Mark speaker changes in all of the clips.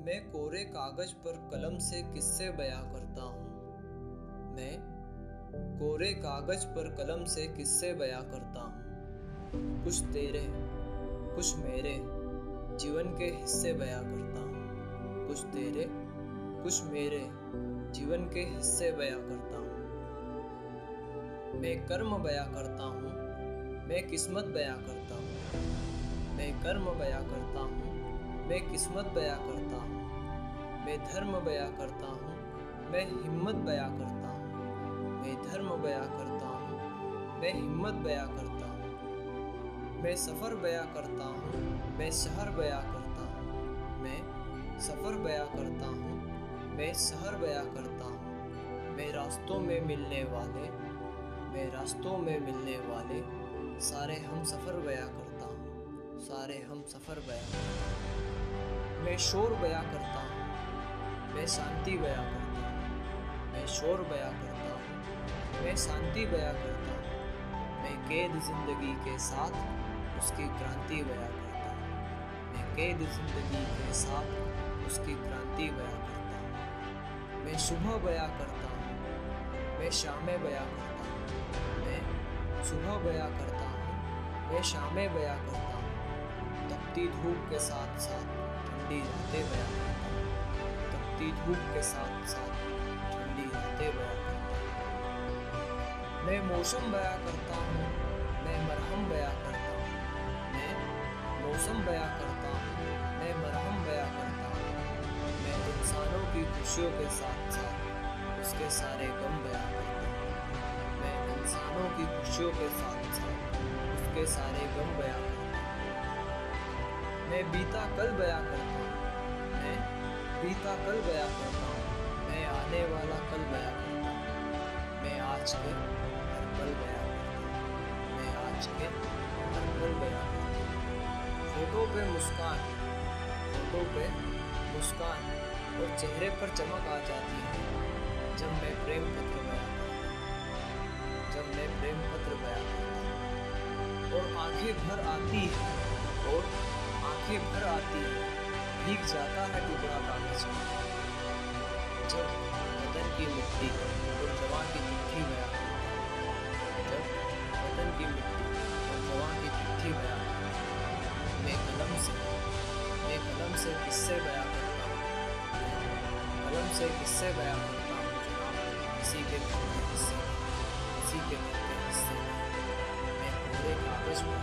Speaker 1: मैं कोरे कागज़ पर कलम से किस्से बयां करता हूँ। मैं कोरे कागज़ पर कलम से किस्से बयां करता हूँ। कुछ तेरे, कुछ मेरे जीवन के हिस्से बयां करता हूँ। कुछ तेरे, कुछ मेरे जीवन के हिस्से बयां करता हूँ। मैं कर्म बयां करता हूँ। मैं किस्मत बयां करता हूँ। मैं कर्म बयां करता हूँ। मैं किस्मत बया करता हूँ मैं धर्म बया करता हूँ मैं हिम्मत बया करता हूँ मैं धर्म बया करता हूँ मैं हिम्मत बया करता हूँ मैं सफ़र बया करता हूँ मैं शहर बया करता हूँ मैं सफ़र बया करता हूँ मैं शहर बया करता हूँ मैं रास्तों में मिलने वाले मैं रास्तों में मिलने वाले सारे हम सफ़र बया करता हूँ सारे हम सफ़र बया करता हूँ मैं शोर बया करता हूँ मैं शांति बया करता हूँ मैं शोर बया करता हूँ मैं शांति बया करता हूँ मैं कैद ज़िंदगी के साथ उसकी क्रांति बया करता हूँ मैं कैद ज़िंदगी के साथ उसकी क्रांति बयां करता हूँ मैं सुबह बया करता हूँ मैं शामें बया करता हूँ मैं सुबह बया करता हूँ मैं शामें बया करता हूँ तपती धूप के साथ साथ ठंडी बयां करता तपती धूप के साथ साथ ठंडी रातें बयां मैं मौसम बयां करता हूँ, मैं मरहम बया करता हूँ, मैं मौसम बयां करता हूँ, मैं मरहम बया करता हूँ। मैं इंसानों की खुशियों के साथ साथ उसके सारे गम बया करता हूँ। मैं इंसानों की खुशियों के साथ साथ उसके सारे गम बयां मैं बीता कल बयां करता हूँ। मैं बीता कल बयां करता हूँ। मैं आने वाला कल बयां करता हूँ। मैं आज के हर पल बयां करता हूँ। मैं आज के हर पल बयां करता हूँ। फ़ोटो पे मुस्कान फ़ोटो पे मुस्कान और चेहरे पर चमक आ जाती है। जब मैं प्रेम पत्र बयां जब मैं प्रेम पत्र बयां और आँखें भर आँखें भर आती है भीग जाता है टुकड़ा कागज़ में जब बदन की मिट्टी और जवान की चिट्ठी बया जब वतन की मिट्टी और जवान की चिट्ठी बया मैं कलम से, मैं कलम से किस्से बया करता हूँ। कलम से किस्से बया करता हूँ। किसी के हिस्से किसी के हिस्से मैं पूरे कागज़ पर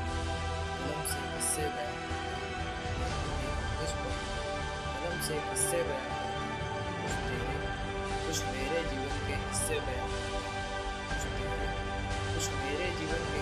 Speaker 1: कलम से किस्से बया से हिस्से बयान करते हैं कुछ मेरे जीवन के हिस्से बयान करते हैं कुछ मेरे जीवन के